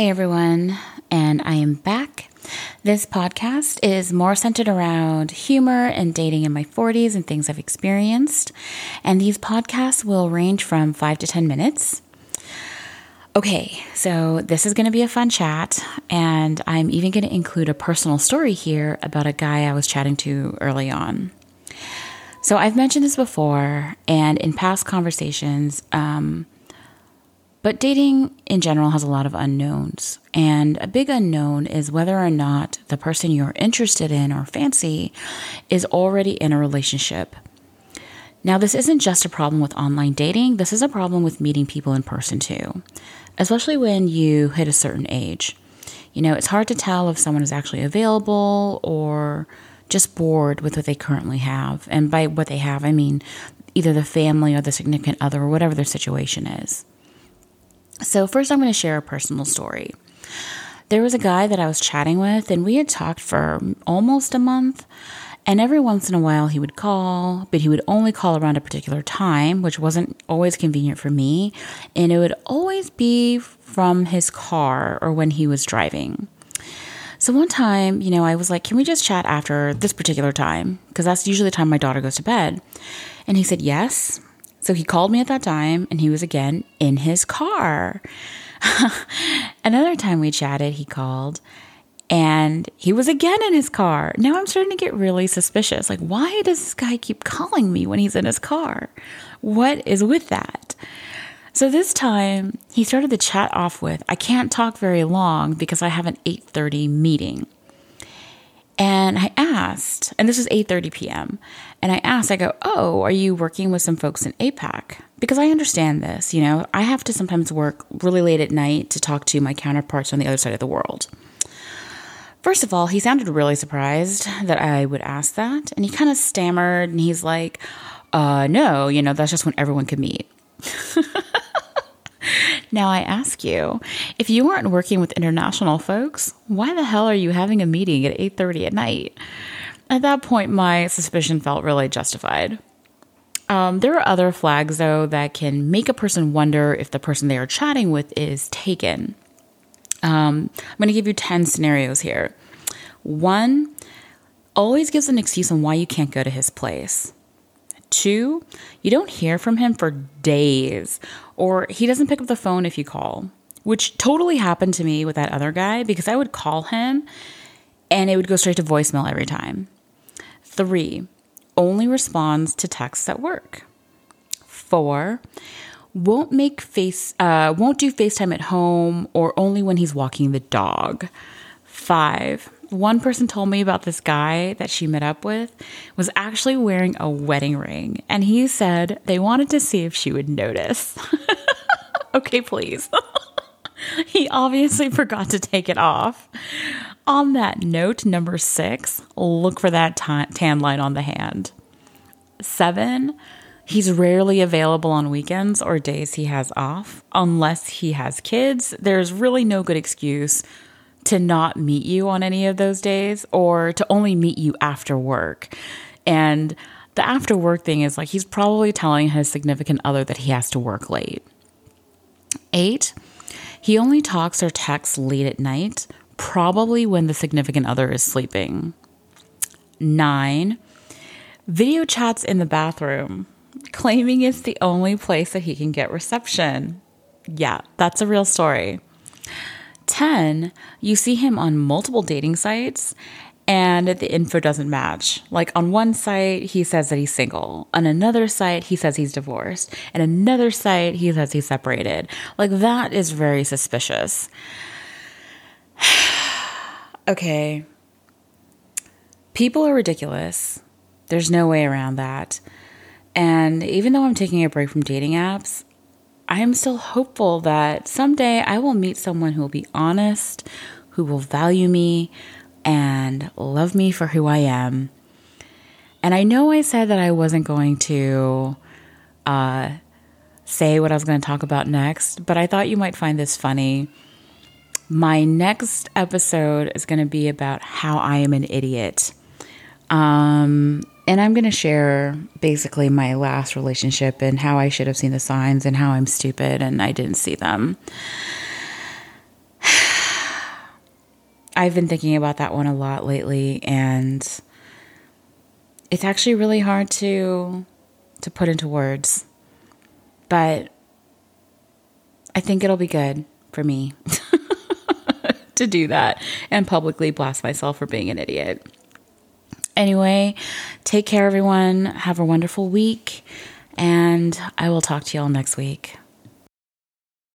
Hey everyone, and I am back. This podcast is more centered around humor and dating in my 40s and things I've experienced. And these podcasts will range from five to 10 minutes. Okay, so this is going to be a fun chat, and I'm even going to include a personal story here about a guy I was chatting to early on. So I've mentioned this before, and in past conversations, um, but dating in general has a lot of unknowns. And a big unknown is whether or not the person you're interested in or fancy is already in a relationship. Now, this isn't just a problem with online dating, this is a problem with meeting people in person too, especially when you hit a certain age. You know, it's hard to tell if someone is actually available or just bored with what they currently have. And by what they have, I mean either the family or the significant other or whatever their situation is. So, first, I'm going to share a personal story. There was a guy that I was chatting with, and we had talked for almost a month. And every once in a while, he would call, but he would only call around a particular time, which wasn't always convenient for me. And it would always be from his car or when he was driving. So one time, you know, I was like, can we just chat after this particular time? Because that's usually the time my daughter goes to bed. And he said, yes. So he called me at that time and he was again in his car. Another time we chatted, he called and he was again in his car. Now I'm starting to get really suspicious. Like, why does this guy keep calling me when he's in his car? What is with that? So this time he started the chat off with, I can't talk very long because I have an 8:30 meeting. And I asked, and this was 8:30 p.m. And I asked, I go, "Oh, are you working with some folks in APAC?" Because I understand this, you know, I have to sometimes work really late at night to talk to my counterparts on the other side of the world. First of all, he sounded really surprised that I would ask that, and he kind of stammered and he's like, "Uh, no, you know, that's just when everyone can meet." Now I ask you, if you weren't working with international folks, why the hell are you having a meeting at 8:30 at night? At that point my suspicion felt really justified. Um, there are other flags though that can make a person wonder if the person they are chatting with is taken. Um, I'm going to give you 10 scenarios here. One, always gives an excuse on why you can't go to his place. Two, you don't hear from him for days, or he doesn't pick up the phone if you call, which totally happened to me with that other guy because I would call him and it would go straight to voicemail every time. Three, only responds to texts at work. Four, won't make face uh, won't do FaceTime at home or only when he's walking the dog. Five, one person told me about this guy that she met up with was actually wearing a wedding ring and he said they wanted to see if she would notice. okay, please. he obviously forgot to take it off. On that note, number six, look for that tan line on the hand. Seven, he's rarely available on weekends or days he has off. Unless he has kids, there's really no good excuse to not meet you on any of those days or to only meet you after work. And the after work thing is like he's probably telling his significant other that he has to work late. Eight, he only talks or texts late at night, probably when the significant other is sleeping. Nine, video chats in the bathroom, claiming it's the only place that he can get reception. Yeah, that's a real story. 10, you see him on multiple dating sites and the info doesn't match. Like on one site, he says that he's single. On another site, he says he's divorced. And another site, he says he's separated. Like that is very suspicious. okay. People are ridiculous. There's no way around that. And even though I'm taking a break from dating apps, I am still hopeful that someday I will meet someone who will be honest, who will value me, and love me for who I am. And I know I said that I wasn't going to uh, say what I was going to talk about next, but I thought you might find this funny. My next episode is going to be about how I am an idiot. Um, and I'm going to share basically my last relationship and how I should have seen the signs and how I'm stupid and I didn't see them. I've been thinking about that one a lot lately and it's actually really hard to to put into words. But I think it'll be good for me to do that and publicly blast myself for being an idiot. Anyway, take care, everyone. Have a wonderful week, and I will talk to you all next week.